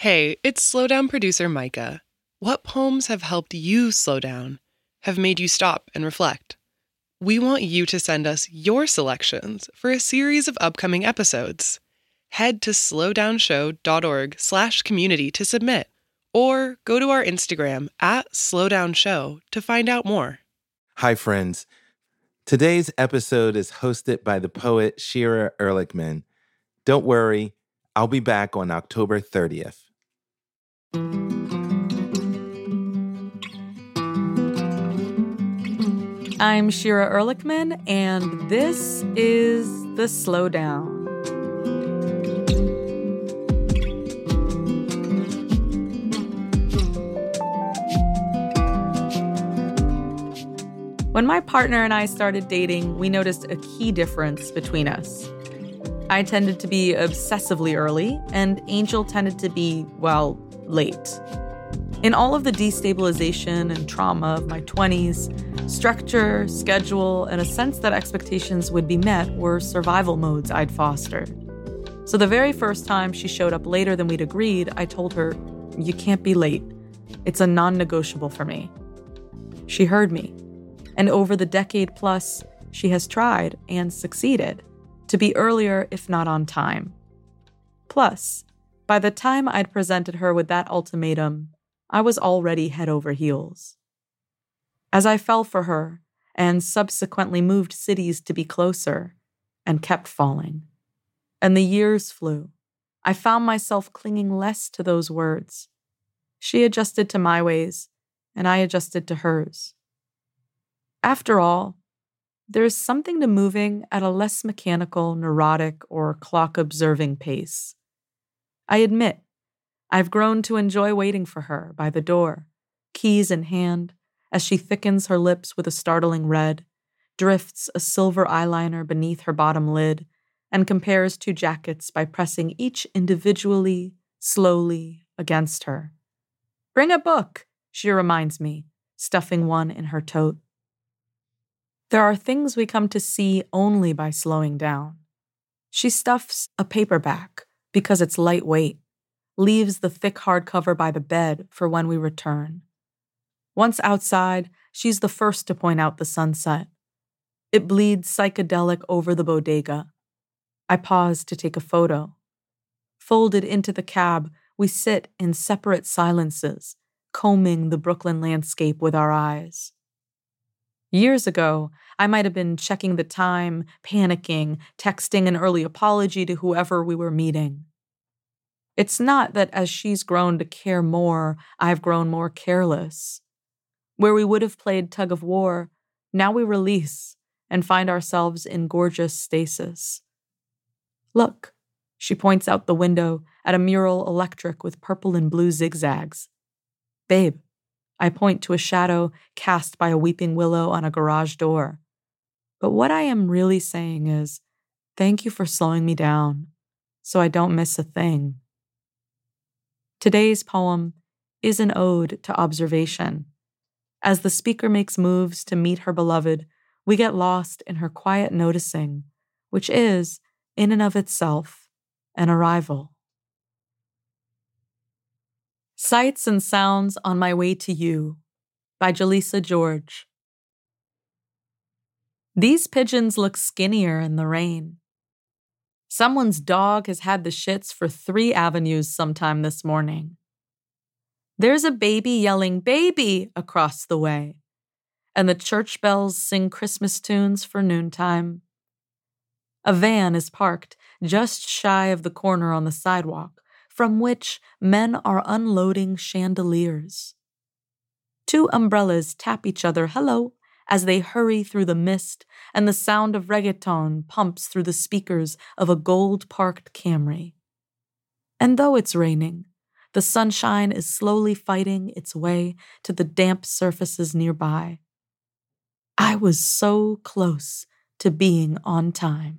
Hey, it's Slowdown producer Micah. What poems have helped you slow down, have made you stop and reflect? We want you to send us your selections for a series of upcoming episodes. Head to slowdownshow.org slash community to submit, or go to our Instagram at slowdownshow to find out more. Hi, friends. Today's episode is hosted by the poet Shira Erlichman. Don't worry, I'll be back on October 30th. I'm Shira Erlichman, and this is The Slowdown. When my partner and I started dating, we noticed a key difference between us. I tended to be obsessively early, and Angel tended to be, well, late. In all of the destabilization and trauma of my 20s, structure, schedule, and a sense that expectations would be met were survival modes I'd fostered. So the very first time she showed up later than we'd agreed, I told her, You can't be late. It's a non negotiable for me. She heard me. And over the decade plus, she has tried and succeeded to be earlier, if not on time. Plus, by the time I'd presented her with that ultimatum, I was already head over heels. As I fell for her and subsequently moved cities to be closer and kept falling, and the years flew, I found myself clinging less to those words. She adjusted to my ways, and I adjusted to hers. After all, there is something to moving at a less mechanical, neurotic, or clock observing pace. I admit I've grown to enjoy waiting for her by the door, keys in hand, as she thickens her lips with a startling red, drifts a silver eyeliner beneath her bottom lid, and compares two jackets by pressing each individually, slowly, against her. Bring a book, she reminds me, stuffing one in her tote. There are things we come to see only by slowing down. She stuffs a paperback because it's lightweight leaves the thick hardcover by the bed for when we return. Once outside, she's the first to point out the sunset. It bleeds psychedelic over the bodega. I pause to take a photo. Folded into the cab, we sit in separate silences, combing the Brooklyn landscape with our eyes. Years ago, I might have been checking the time, panicking, texting an early apology to whoever we were meeting. It's not that as she's grown to care more, I've grown more careless. Where we would have played tug of war, now we release and find ourselves in gorgeous stasis. Look, she points out the window at a mural electric with purple and blue zigzags. Babe, I point to a shadow cast by a weeping willow on a garage door. But what I am really saying is, thank you for slowing me down so I don't miss a thing. Today's poem is an ode to observation. As the speaker makes moves to meet her beloved, we get lost in her quiet noticing, which is, in and of itself, an arrival. Sights and Sounds on My Way to You by Geleisa George. These pigeons look skinnier in the rain. Someone's dog has had the shits for three avenues sometime this morning. There's a baby yelling, Baby! across the way, and the church bells sing Christmas tunes for noontime. A van is parked just shy of the corner on the sidewalk, from which men are unloading chandeliers. Two umbrellas tap each other hello as they hurry through the mist and the sound of reggaeton pumps through the speakers of a gold parked Camry. And though it's raining, the sunshine is slowly fighting its way to the damp surfaces nearby. I was so close to being on time.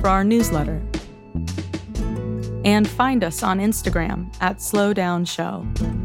for our newsletter. And find us on Instagram at slowdownshow.